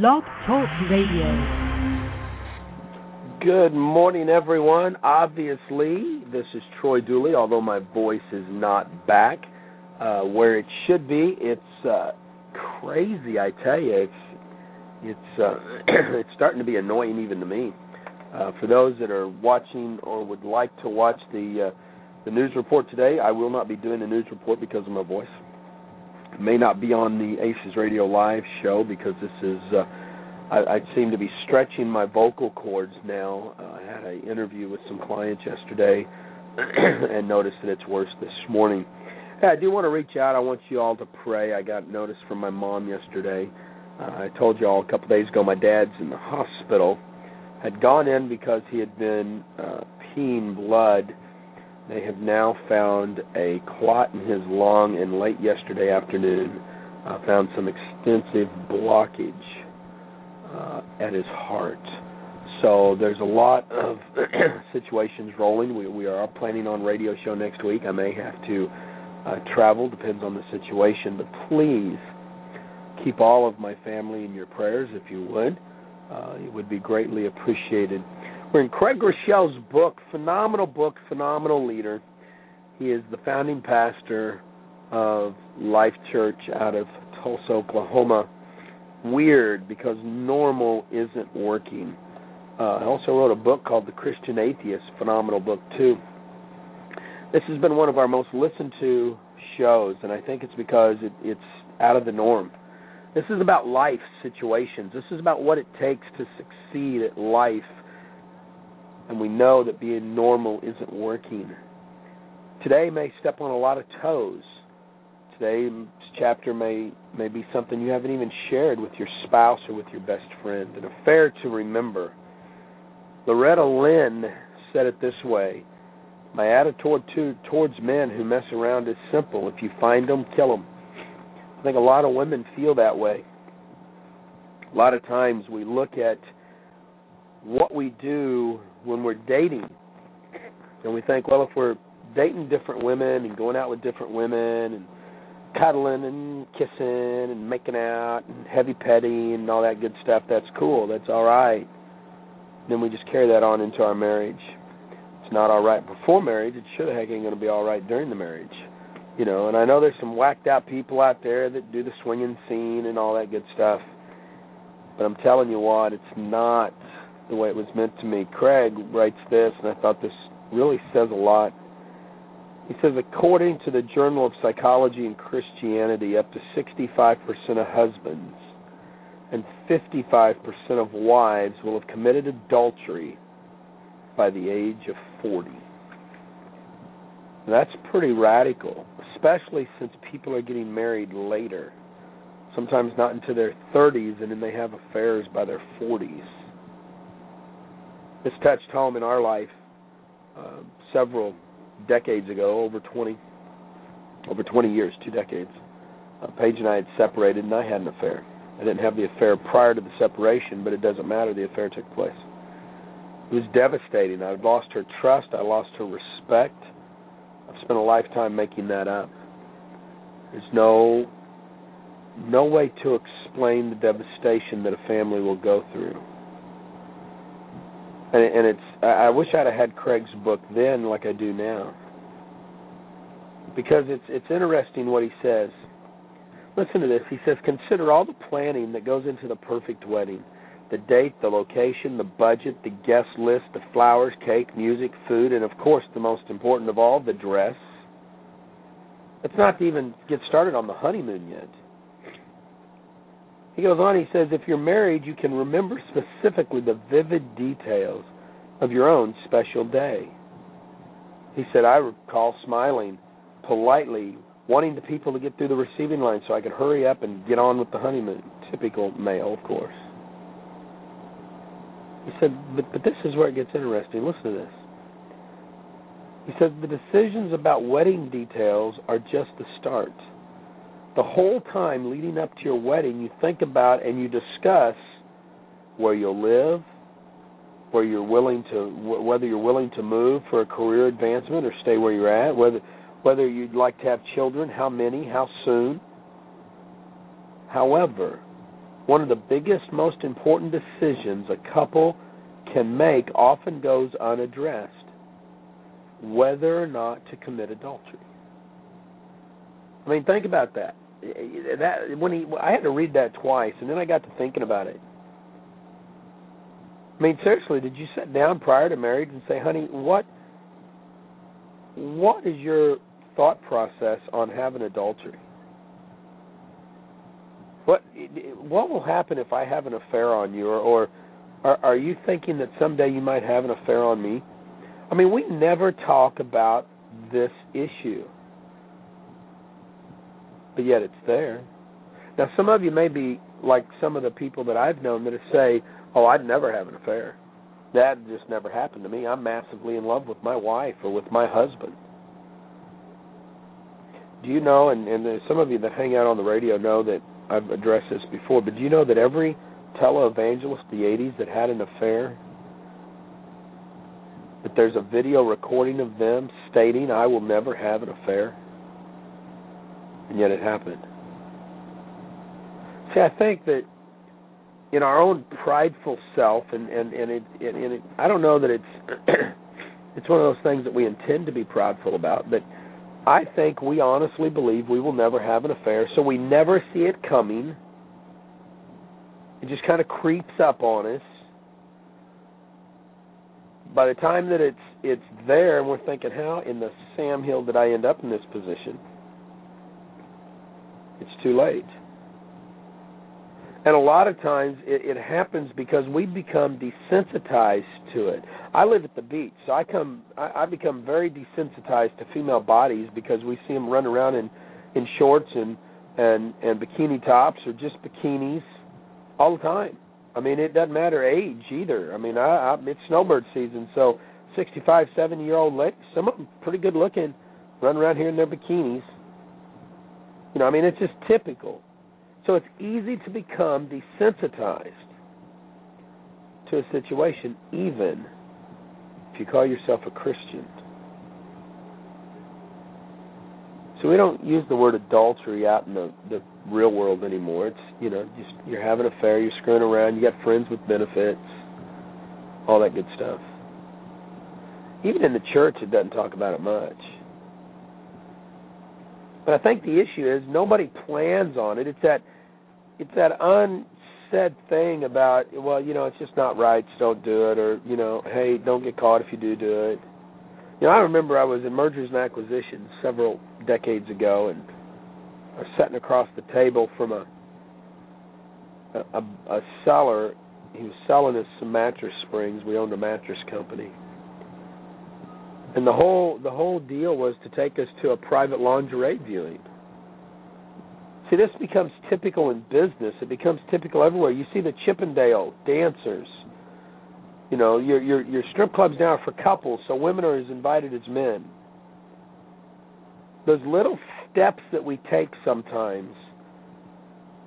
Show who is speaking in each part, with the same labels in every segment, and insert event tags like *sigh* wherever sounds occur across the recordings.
Speaker 1: Blog Talk Radio.
Speaker 2: Good morning, everyone. Obviously, this is Troy Dooley, although my voice is not back uh, where it should be. It's uh, crazy, I tell you. It's it's uh, *clears throat* it's starting to be annoying even to me. Uh, for those that are watching or would like to watch the uh, the news report today, I will not be doing the news report because of my voice. May not be on the Aces Radio Live show because this is. Uh, I, I seem to be stretching my vocal cords now. Uh, I had an interview with some clients yesterday *clears throat* and noticed that it's worse this morning. Hey, I do want to reach out. I want you all to pray. I got notice from my mom yesterday. Uh, I told you all a couple days ago my dad's in the hospital. Had gone in because he had been uh, peeing blood. They have now found a clot in his lung, and late yesterday afternoon, uh, found some extensive blockage uh, at his heart. So there's a lot of *clears throat* situations rolling. We we are planning on radio show next week. I may have to uh, travel, depends on the situation. But please keep all of my family in your prayers, if you would. Uh, it would be greatly appreciated. We're in Craig Groeschel's book, phenomenal book, phenomenal leader. He is the founding pastor of Life Church out of Tulsa, Oklahoma weird because normal isn't working. Uh, I also wrote a book called The Christian Atheist, phenomenal book too. This has been one of our most listened to shows, and I think it's because it, it's out of the norm. This is about life situations. This is about what it takes to succeed at life, and we know that being normal isn't working. Today may step on a lot of toes. Today's chapter may may be something you haven't even shared with your spouse or with your best friend. An affair to remember. Loretta Lynn said it this way My attitude to, towards men who mess around is simple. If you find them, kill them. I think a lot of women feel that way. A lot of times we look at what we do when we're dating, and we think, well, if we're dating different women and going out with different women and cuddling and kissing and making out and heavy petting and all that good stuff, that's cool. That's all right. Then we just carry that on into our marriage. It's not all right before marriage. It sure the heck ain't going to be all right during the marriage. You know, and I know there's some whacked out people out there that do the swinging scene and all that good stuff. But I'm telling you what, it's not the way it was meant to me. Craig writes this, and I thought this really says a lot he says, according to the Journal of Psychology and Christianity, up to 65% of husbands and 55% of wives will have committed adultery by the age of 40. That's pretty radical, especially since people are getting married later. Sometimes not into their 30s, and then they have affairs by their 40s. This touched home in our life. Uh, several decades ago, over 20, over 20 years, two decades. Uh, Paige and I had separated, and I had an affair. I didn't have the affair prior to the separation, but it doesn't matter. The affair took place. It was devastating. I lost her trust. I lost her respect. I've spent a lifetime making that up. There's no no way to explain the devastation that a family will go through and, and it's I wish I'd have had Craig's book then like I do now because it's it's interesting what he says. Listen to this. He says consider all the planning that goes into the perfect wedding. The date, the location, the budget, the guest list, the flowers, cake, music, food, and of course the most important of all, the dress. Let's not even get started on the honeymoon yet. He goes on, he says, if you're married, you can remember specifically the vivid details of your own special day. He said, I recall smiling politely, wanting the people to get through the receiving line so I could hurry up and get on with the honeymoon. Typical male, of course. He said, but, but this is where it gets interesting. Listen to this. He said, the decisions about wedding details are just the start the whole time leading up to your wedding, you think about and you discuss where you'll live, where you're willing to whether you're willing to move for a career advancement or stay where you're at, whether whether you'd like to have children, how many, how soon. However, one of the biggest, most important decisions a couple can make often goes unaddressed whether or not to commit adultery. I mean, think about that. That when he, I had to read that twice, and then I got to thinking about it. I mean, seriously, did you sit down prior to marriage and say, "Honey, what, what is your thought process on having adultery? What, what will happen if I have an affair on you, or, or are, are you thinking that someday you might have an affair on me?" I mean, we never talk about this issue, but yet it's there. Now, some of you may be like some of the people that I've known that say, "Oh, I'd never have an affair. That just never happened to me. I'm massively in love with my wife or with my husband." Do you know? And, and some of you that hang out on the radio know that I've addressed this before. But do you know that every televangelist the '80s that had an affair that there's a video recording of them stating, I will never have an affair. And yet it happened. See, I think that in our own prideful self, and and and it, and, and it, I don't know that it's *clears throat* it's one of those things that we intend to be prideful about, but I think we honestly believe we will never have an affair, so we never see it coming. It just kind of creeps up on us, by the time that it's it's there and we're thinking how in the Sam Hill did I end up in this position it's too late and a lot of times it, it happens because we become desensitized to it I live at the beach so I come I, I become very desensitized to female bodies because we see them run around in in shorts and and and bikini tops or just bikinis all the time I mean, it doesn't matter age either. I mean, I, I it's snowbird season, so 65, 70 year old ladies, some of them pretty good looking, run around here in their bikinis. You know, I mean, it's just typical. So it's easy to become desensitized to a situation, even if you call yourself a Christian. So we don't use the word adultery out in the, the real world anymore. It's you know just you're having an affair, you're screwing around, you got friends with benefits, all that good stuff. Even in the church, it doesn't talk about it much. But I think the issue is nobody plans on it. It's that it's that unsaid thing about well, you know, it's just not right, so don't do it, or you know, hey, don't get caught if you do do it. You know, I remember I was in mergers and acquisitions several decades ago, and I was sitting across the table from a a, a seller. He was selling us some mattress springs. We owned a mattress company, and the whole the whole deal was to take us to a private lingerie viewing. See, this becomes typical in business. It becomes typical everywhere. You see the Chippendale dancers. You know, your your your strip clubs now are for couples, so women are as invited as men those little steps that we take sometimes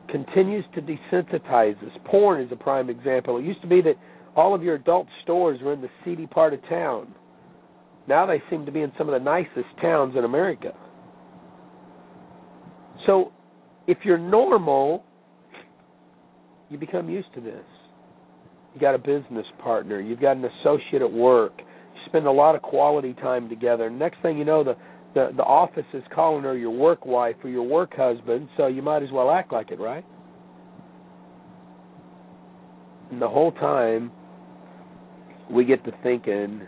Speaker 2: continues to desensitize us. Porn is a prime example. It used to be that all of your adult stores were in the seedy part of town. Now they seem to be in some of the nicest towns in America. So if you're normal, you become used to this. You got a business partner, you've got an associate at work, you spend a lot of quality time together. Next thing you know, the the the office is calling her your work wife or your work husband, so you might as well act like it, right? And the whole time we get to thinking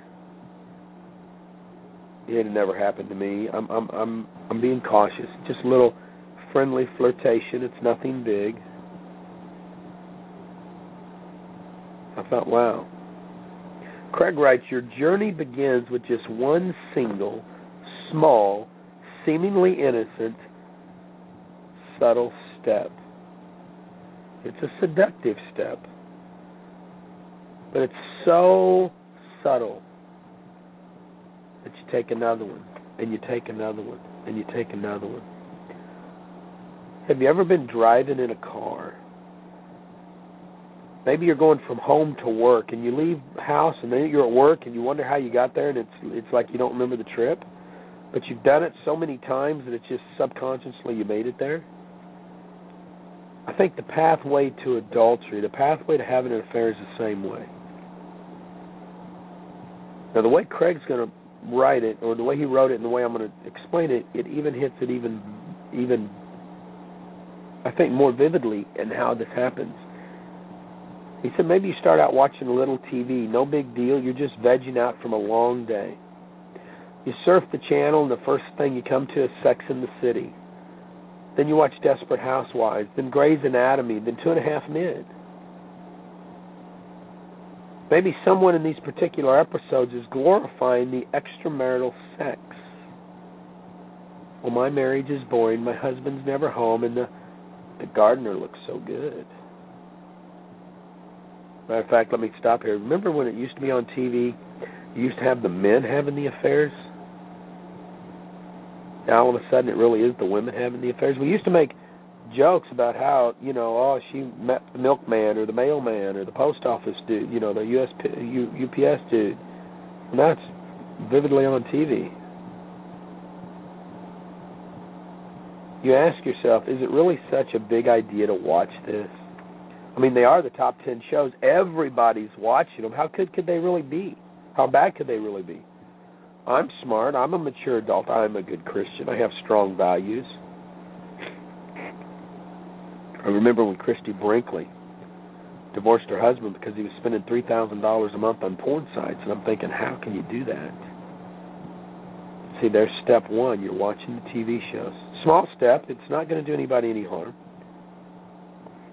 Speaker 2: it had never happened to me. I'm I'm I'm I'm being cautious. Just a little friendly flirtation. It's nothing big. I thought, wow. Craig writes, Your journey begins with just one single small, seemingly innocent, subtle step. It's a seductive step, but it's so subtle that you take another one, and you take another one, and you take another one. Have you ever been driving in a car? Maybe you're going from home to work and you leave house and then you're at work and you wonder how you got there and it's it's like you don't remember the trip but you've done it so many times that it's just subconsciously you made it there. I think the pathway to adultery, the pathway to having an affair is the same way. Now, the way Craig's going to write it, or the way he wrote it, and the way I'm going to explain it, it even hits it even, even, I think, more vividly in how this happens. He said maybe you start out watching a little TV, no big deal. You're just vegging out from a long day. You surf the channel, and the first thing you come to is Sex in the City. Then you watch Desperate Housewives, then Grey's Anatomy, then Two and a Half Men. Maybe someone in these particular episodes is glorifying the extramarital sex. Well, my marriage is boring, my husband's never home, and the, the gardener looks so good. Matter of fact, let me stop here. Remember when it used to be on TV? You used to have the men having the affairs. Now all of a sudden, it really is the women having the affairs. We used to make jokes about how you know, oh, she met the milkman or the mailman or the post office dude, you know, the US UPS dude. And that's vividly on TV. You ask yourself, is it really such a big idea to watch this? I mean, they are the top ten shows. Everybody's watching them. How good could they really be? How bad could they really be? I'm smart. I'm a mature adult. I'm a good Christian. I have strong values. I remember when Christie Brinkley divorced her husband because he was spending three thousand dollars a month on porn sites, and I'm thinking, how can you do that? See, there's step one. You're watching the TV shows. Small step. It's not going to do anybody any harm.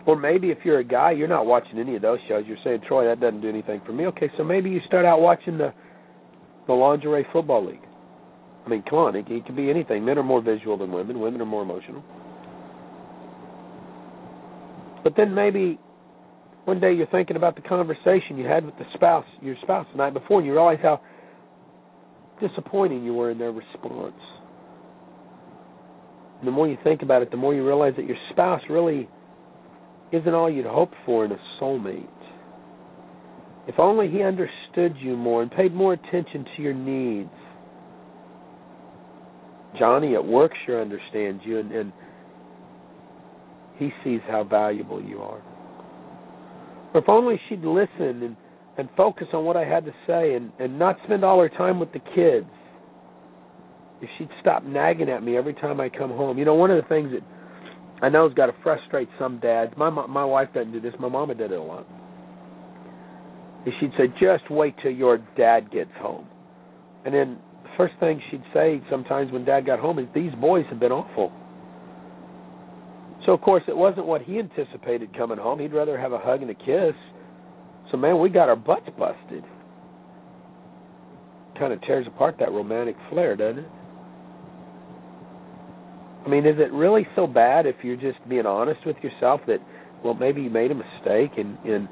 Speaker 2: Or maybe if you're a guy, you're not watching any of those shows. You're saying, Troy, that doesn't do anything for me. Okay, so maybe you start out watching the the lingerie football league. I mean, come on, it, it can be anything. Men are more visual than women. Women are more emotional. But then maybe one day you're thinking about the conversation you had with the spouse, your spouse the night before, and you realize how disappointing you were in their response. And the more you think about it, the more you realize that your spouse really isn't all you'd hoped for in a soulmate. If only he understood you more and paid more attention to your needs. Johnny at work sure understands you and, and he sees how valuable you are. Or if only she'd listen and, and focus on what I had to say and, and not spend all her time with the kids. If she'd stop nagging at me every time I come home. You know, one of the things that I know has got to frustrate some dads. My my wife doesn't do this. My mama did it a lot Is she'd say, "Just wait till your dad gets home," and then the first thing she'd say sometimes when dad got home is, "These boys have been awful." So of course it wasn't what he anticipated coming home. He'd rather have a hug and a kiss. So man, we got our butts busted. Kind of tears apart that romantic flair, doesn't it? I mean, is it really so bad if you're just being honest with yourself that, well, maybe you made a mistake and and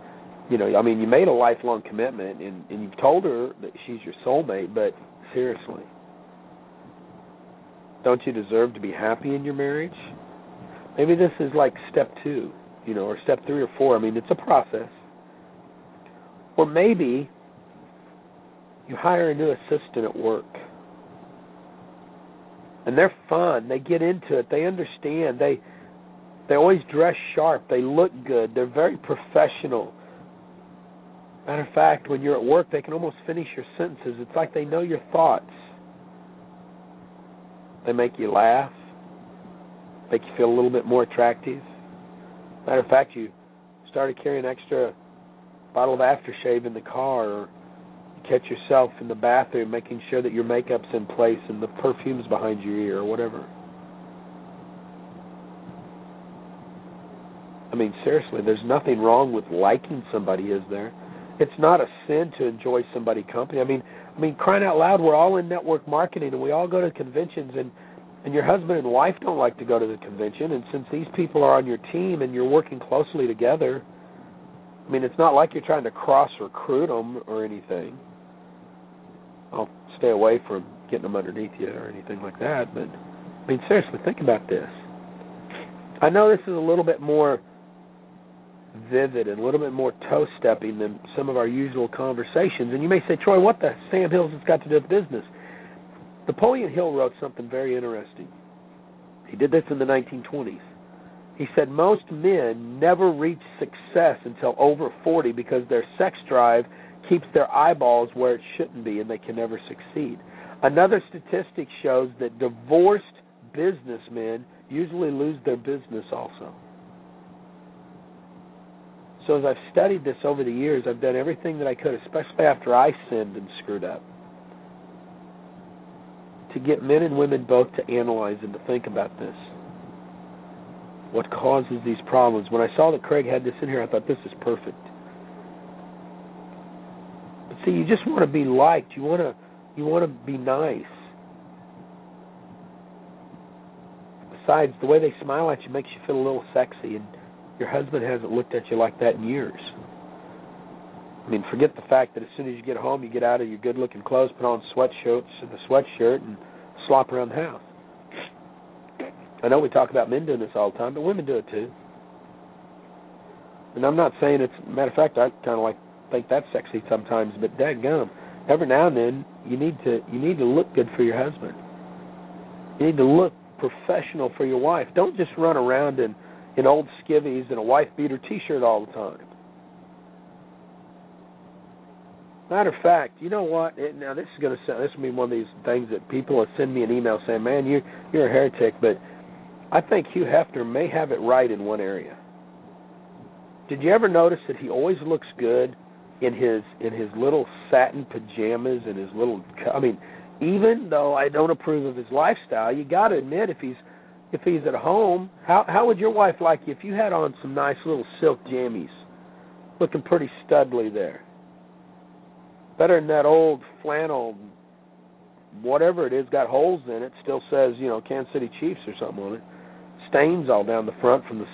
Speaker 2: you know, I mean, you made a lifelong commitment, and and you've told her that she's your soulmate. But seriously, don't you deserve to be happy in your marriage? Maybe this is like step two, you know, or step three or four. I mean, it's a process. Or maybe you hire a new assistant at work. And they're fun. They get into it. They understand. They they always dress sharp. They look good. They're very professional Matter of fact, when you're at work, they can almost finish your sentences. It's like they know your thoughts. They make you laugh, make you feel a little bit more attractive. Matter of fact, you started carrying an extra bottle of aftershave in the car, or you catch yourself in the bathroom making sure that your makeup's in place and the perfume's behind your ear, or whatever. I mean, seriously, there's nothing wrong with liking somebody, is there? it's not a sin to enjoy somebody company. I mean, I mean, crying out loud, we're all in network marketing and we all go to conventions and and your husband and wife don't like to go to the convention and since these people are on your team and you're working closely together, I mean, it's not like you're trying to cross recruit them or anything. I'll stay away from getting them underneath you or anything like that, but I mean, seriously, think about this. I know this is a little bit more vivid and a little bit more toe stepping than some of our usual conversations. And you may say, Troy, what the Sam Hills has got to do with business? Napoleon Hill wrote something very interesting. He did this in the 1920s. He said most men never reach success until over 40 because their sex drive keeps their eyeballs where it shouldn't be and they can never succeed. Another statistic shows that divorced businessmen usually lose their business also. So as I've studied this over the years, I've done everything that I could, especially after I sinned and screwed up, to get men and women both to analyze and to think about this. What causes these problems? When I saw that Craig had this in here, I thought this is perfect. But see, you just want to be liked. You want to you want to be nice. Besides, the way they smile at you makes you feel a little sexy, and your husband hasn't looked at you like that in years. I mean, forget the fact that as soon as you get home, you get out of your good-looking clothes, put on sweatshirts and a sweatshirt, and slop around the house. I know we talk about men doing this all the time, but women do it too. And I'm not saying it's. Matter of fact, I kind of like think that's sexy sometimes, but gum, every now and then you need to you need to look good for your husband. You need to look professional for your wife. Don't just run around in in old skivvies and a wife beater T-shirt all the time. Matter of fact, you know what? It, now this is going to sound this will be one of these things that people will send me an email saying, "Man, you you're a heretic," but I think Hugh Hefner may have it right in one area. Did you ever notice that he always looks good in his in his little satin pajamas and his little I mean, even though I don't approve of his lifestyle, you got to admit if he's if he's at home, how how would your wife like you if you had on some nice little silk jammies, looking pretty studly there? Better than that old flannel, whatever it is, got holes in it, still says you know Kansas City Chiefs or something on it stains all down the front from the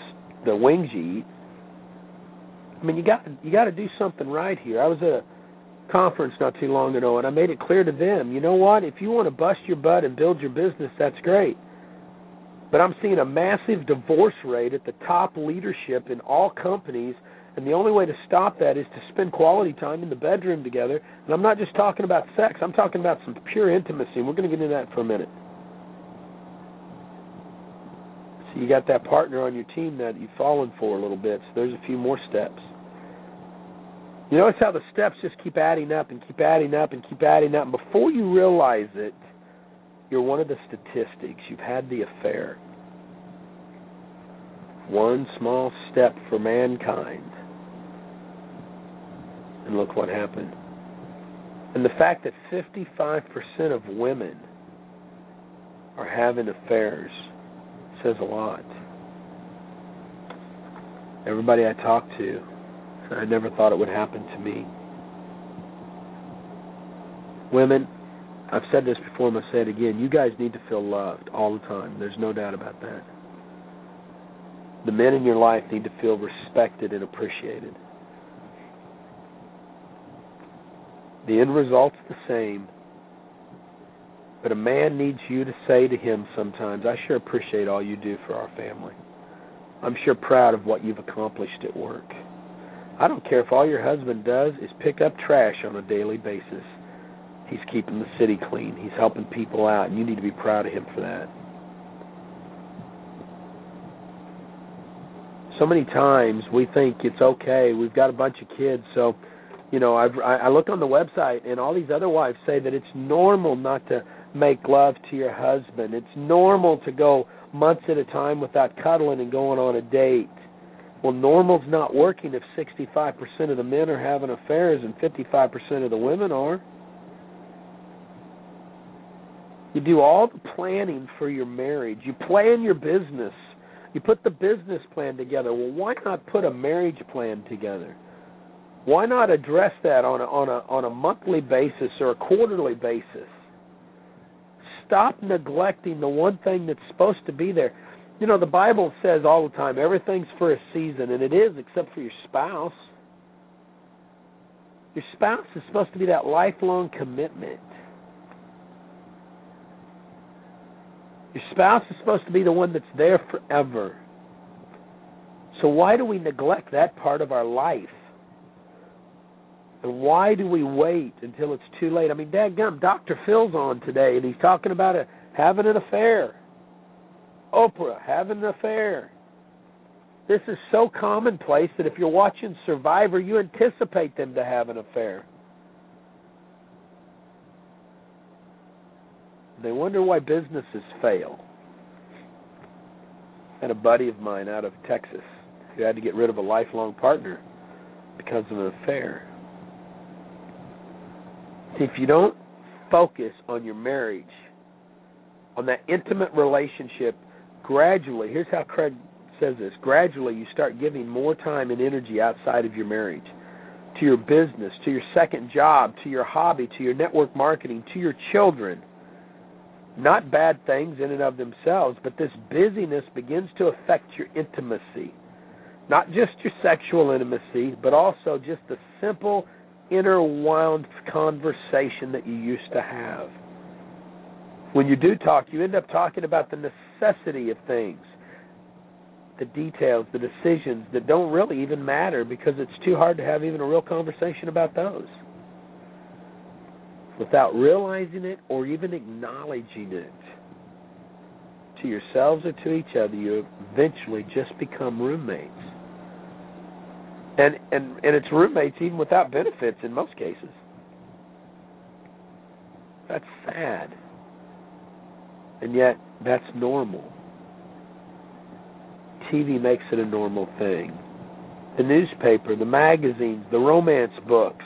Speaker 2: the wings you eat. I mean, you got you got to do something right here. I was at a conference not too long ago, and I made it clear to them. You know what? If you want to bust your butt and build your business, that's great. But I'm seeing a massive divorce rate at the top leadership in all companies, and the only way to stop that is to spend quality time in the bedroom together. And I'm not just talking about sex; I'm talking about some pure intimacy. And we're going to get into that for a minute. So you got that partner on your team that you've fallen for a little bit. So there's a few more steps. You notice how the steps just keep adding up and keep adding up and keep adding up. And before you realize it, you're one of the statistics. You've had the affair. One small step for mankind. And look what happened. And the fact that 55% of women are having affairs says a lot. Everybody I talk to, I never thought it would happen to me. Women, I've said this before, and I'm say it again. You guys need to feel loved all the time. There's no doubt about that. The men in your life need to feel respected and appreciated. The end result's the same but a man needs you to say to him sometimes, I sure appreciate all you do for our family. I'm sure proud of what you've accomplished at work. I don't care if all your husband does is pick up trash on a daily basis. He's keeping the city clean. He's helping people out, and you need to be proud of him for that. So many times we think it's okay. We've got a bunch of kids, so you know. I've I, I look on the website, and all these other wives say that it's normal not to make love to your husband. It's normal to go months at a time without cuddling and going on a date. Well, normal's not working if 65% of the men are having affairs and 55% of the women are. You do all the planning for your marriage. You plan your business. You put the business plan together. Well, why not put a marriage plan together? Why not address that on a on a on a monthly basis or a quarterly basis? stop neglecting the one thing that's supposed to be there. You know, the Bible says all the time everything's for a season, and it is, except for your spouse. Your spouse is supposed to be that lifelong commitment. Your spouse is supposed to be the one that's there forever. So why do we neglect that part of our life? And why do we wait until it's too late? I mean, dadgum, Dr. Phil's on today, and he's talking about a, having an affair. Oprah having an affair. This is so commonplace that if you're watching Survivor, you anticipate them to have an affair. They wonder why businesses fail. Had a buddy of mine out of Texas who had to get rid of a lifelong partner because of an affair. See, if you don't focus on your marriage, on that intimate relationship, gradually, here's how Craig says this gradually you start giving more time and energy outside of your marriage to your business, to your second job, to your hobby, to your network marketing, to your children. Not bad things in and of themselves, but this busyness begins to affect your intimacy. Not just your sexual intimacy, but also just the simple inner wound conversation that you used to have. When you do talk, you end up talking about the necessity of things, the details, the decisions that don't really even matter because it's too hard to have even a real conversation about those. Without realizing it or even acknowledging it to yourselves or to each other, you eventually just become roommates and and and it's roommates even without benefits in most cases. That's sad. And yet that's normal. TV makes it a normal thing. The newspaper, the magazines, the romance books,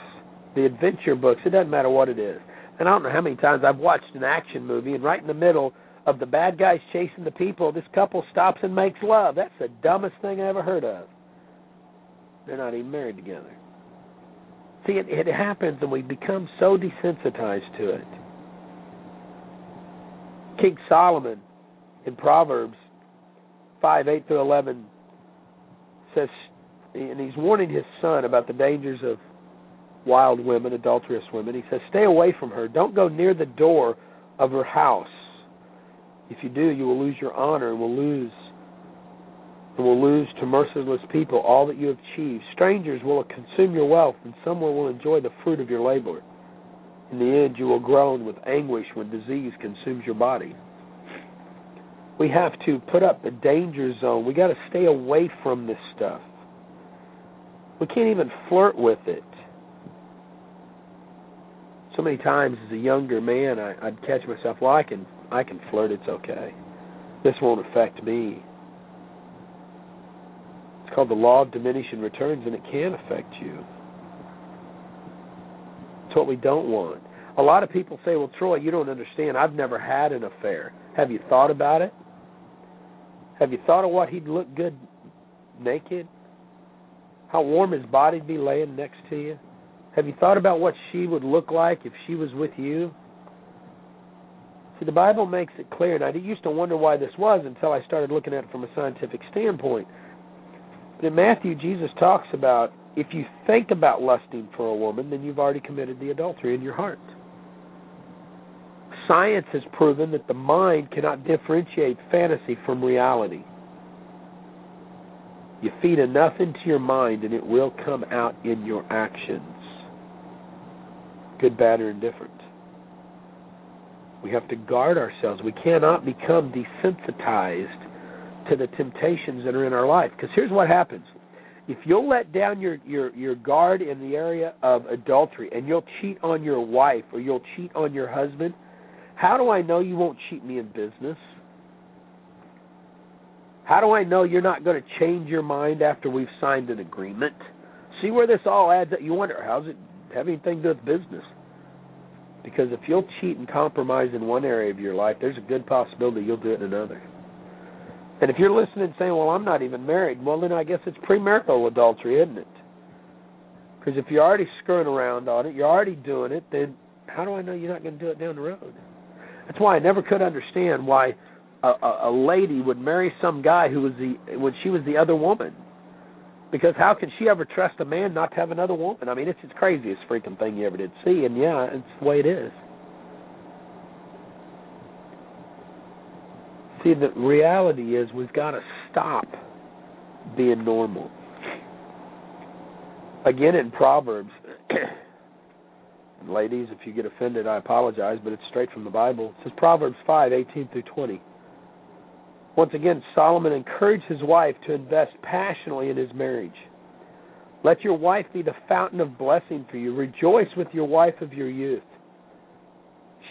Speaker 2: the adventure books, it doesn't matter what it is. And I don't know how many times I've watched an action movie and right in the middle of the bad guys chasing the people, this couple stops and makes love. That's the dumbest thing I ever heard of. They're not even married together. See, it, it happens, and we become so desensitized to it. King Solomon in Proverbs 5 8 through 11 says, and he's warning his son about the dangers of wild women, adulterous women. He says, Stay away from her. Don't go near the door of her house. If you do, you will lose your honor and will lose and will lose to merciless people all that you have achieved. Strangers will consume your wealth, and someone will enjoy the fruit of your labor. In the end, you will groan with anguish when disease consumes your body. We have to put up the danger zone. We got to stay away from this stuff. We can't even flirt with it. So many times as a younger man, I, I'd catch myself, well, I can, I can flirt. It's okay. This won't affect me called the law of diminishing returns, and it can affect you. It's what we don't want. A lot of people say, "Well, Troy, you don't understand. I've never had an affair. Have you thought about it? Have you thought of what he'd look good naked? How warm his body'd be laying next to you? Have you thought about what she would look like if she was with you?" See, the Bible makes it clear, and I used to wonder why this was until I started looking at it from a scientific standpoint. In Matthew, Jesus talks about if you think about lusting for a woman, then you've already committed the adultery in your heart. Science has proven that the mind cannot differentiate fantasy from reality. You feed enough into your mind and it will come out in your actions. Good, bad, or indifferent. We have to guard ourselves. We cannot become desensitized to the temptations that are in our life. Because here's what happens: if you'll let down your your your guard in the area of adultery, and you'll cheat on your wife or you'll cheat on your husband, how do I know you won't cheat me in business? How do I know you're not going to change your mind after we've signed an agreement? See where this all adds up. You wonder, how's it have anything to do with business? Because if you'll cheat and compromise in one area of your life, there's a good possibility you'll do it in another. And if you're listening and saying, "Well, I'm not even married," well, then I guess it's premarital adultery, isn't it? Because if you're already screwing around on it, you're already doing it, then how do I know you're not going to do it down the road? That's why I never could understand why a, a, a lady would marry some guy who was the when she was the other woman. Because how can she ever trust a man not to have another woman? I mean, it's the craziest freaking thing you ever did see, and yeah, it's the way it is. See, the reality is we've got to stop being normal. Again, in Proverbs, *clears throat* ladies, if you get offended, I apologize, but it's straight from the Bible. It says Proverbs 5, 18 through 20. Once again, Solomon encouraged his wife to invest passionately in his marriage. Let your wife be the fountain of blessing for you. Rejoice with your wife of your youth.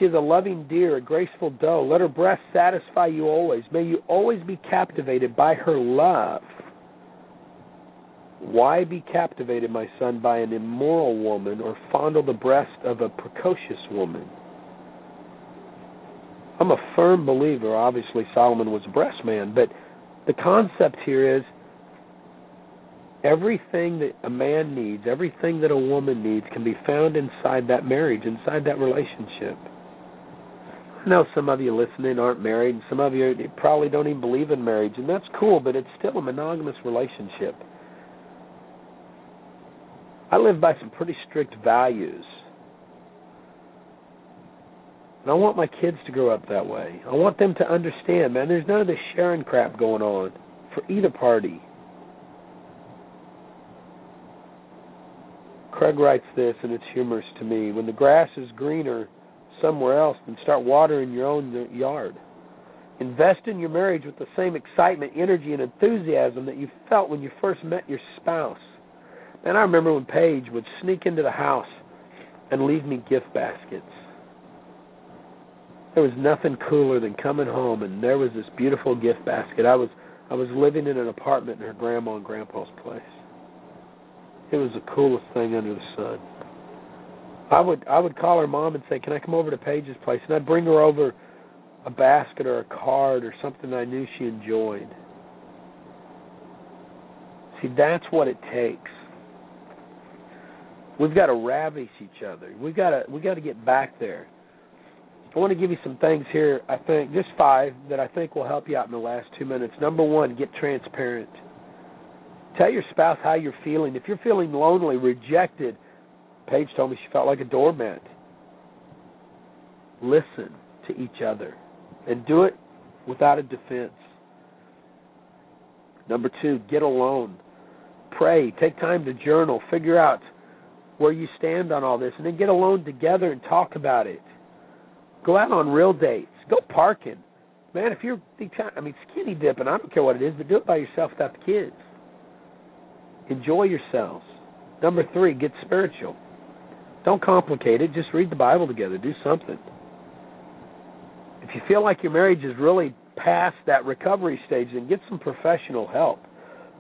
Speaker 2: She is a loving deer, a graceful doe. Let her breast satisfy you always. May you always be captivated by her love. Why be captivated, my son, by an immoral woman or fondle the breast of a precocious woman? I'm a firm believer, obviously, Solomon was a breast man, but the concept here is everything that a man needs, everything that a woman needs, can be found inside that marriage, inside that relationship. I know some of you listening aren't married, and some of you probably don't even believe in marriage, and that's cool, but it's still a monogamous relationship. I live by some pretty strict values. And I want my kids to grow up that way. I want them to understand, man, there's none of this sharing crap going on for either party. Craig writes this, and it's humorous to me. When the grass is greener somewhere else, and start watering your own yard. Invest in your marriage with the same excitement, energy, and enthusiasm that you felt when you first met your spouse. And I remember when Paige would sneak into the house and leave me gift baskets. There was nothing cooler than coming home and there was this beautiful gift basket. I was I was living in an apartment in her grandma and grandpa's place. It was the coolest thing under the sun. I would I would call her mom and say, "Can I come over to Paige's place?" And I'd bring her over a basket or a card or something I knew she enjoyed. See, that's what it takes. We've got to ravish each other. We've got to we got to get back there. I want to give you some things here. I think just five that I think will help you out in the last two minutes. Number one, get transparent. Tell your spouse how you're feeling. If you're feeling lonely, rejected, Paige told me she felt like a doormat. Listen to each other and do it without a defense. Number two, get alone. Pray. Take time to journal. Figure out where you stand on all this, and then get alone together and talk about it. Go out on real dates. Go parking. Man, if you're, I mean, skinny dipping, I don't care what it is, but do it by yourself without the kids. Enjoy yourselves. Number three, get spiritual. Don't complicate it. Just read the Bible together. Do something. If you feel like your marriage is really past that recovery stage, then get some professional help.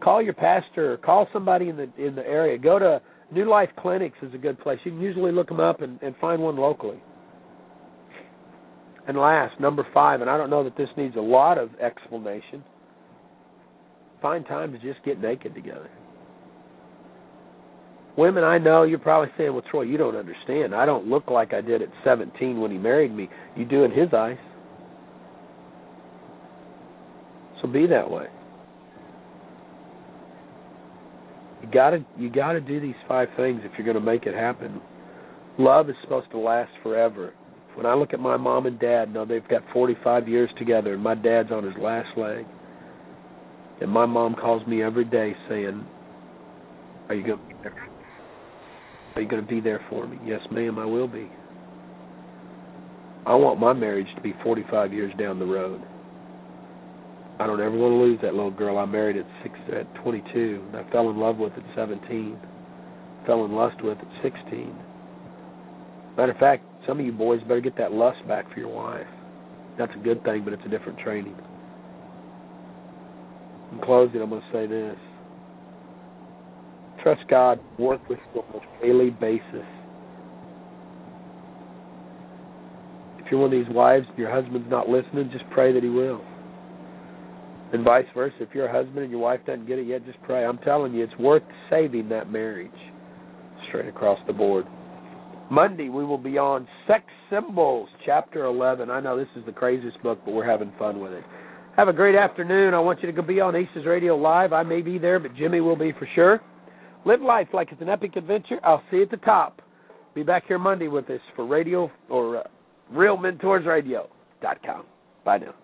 Speaker 2: Call your pastor or call somebody in the in the area. Go to New Life Clinics is a good place. You can usually look them up and, and find one locally. And last, number five, and I don't know that this needs a lot of explanation. Find time to just get naked together. Women, I know you're probably saying, "Well, Troy, you don't understand. I don't look like I did at 17 when he married me." You do in his eyes. So be that way. You gotta you gotta do these five things if you're gonna make it happen. Love is supposed to last forever. When I look at my mom and dad, now they've got 45 years together, and my dad's on his last leg. And my mom calls me every day saying, "Are you going? Are you going to be there for me?" Yes, ma'am, I will be. I want my marriage to be 45 years down the road. I don't ever want to lose that little girl I married at six at 22. I fell in love with at 17. Fell in lust with at 16. Matter of fact, some of you boys better get that lust back for your wife. That's a good thing, but it's a different training. In closing, I'm going to say this. Trust God, work with you on a daily basis. If you're one of these wives and your husband's not listening, just pray that he will. And vice versa. If you're a husband and your wife doesn't get it yet, just pray. I'm telling you, it's worth saving that marriage. Straight across the board. Monday we will be on Sex Symbols, Chapter 11. I know this is the craziest book, but we're having fun with it. Have a great afternoon. I want you to go be on Aces Radio Live. I may be there, but Jimmy will be for sure. Live life like it's an epic adventure. I'll see you at the top. Be back here Monday with us for radio or uh, RealMentorsRadio.com. Bye now.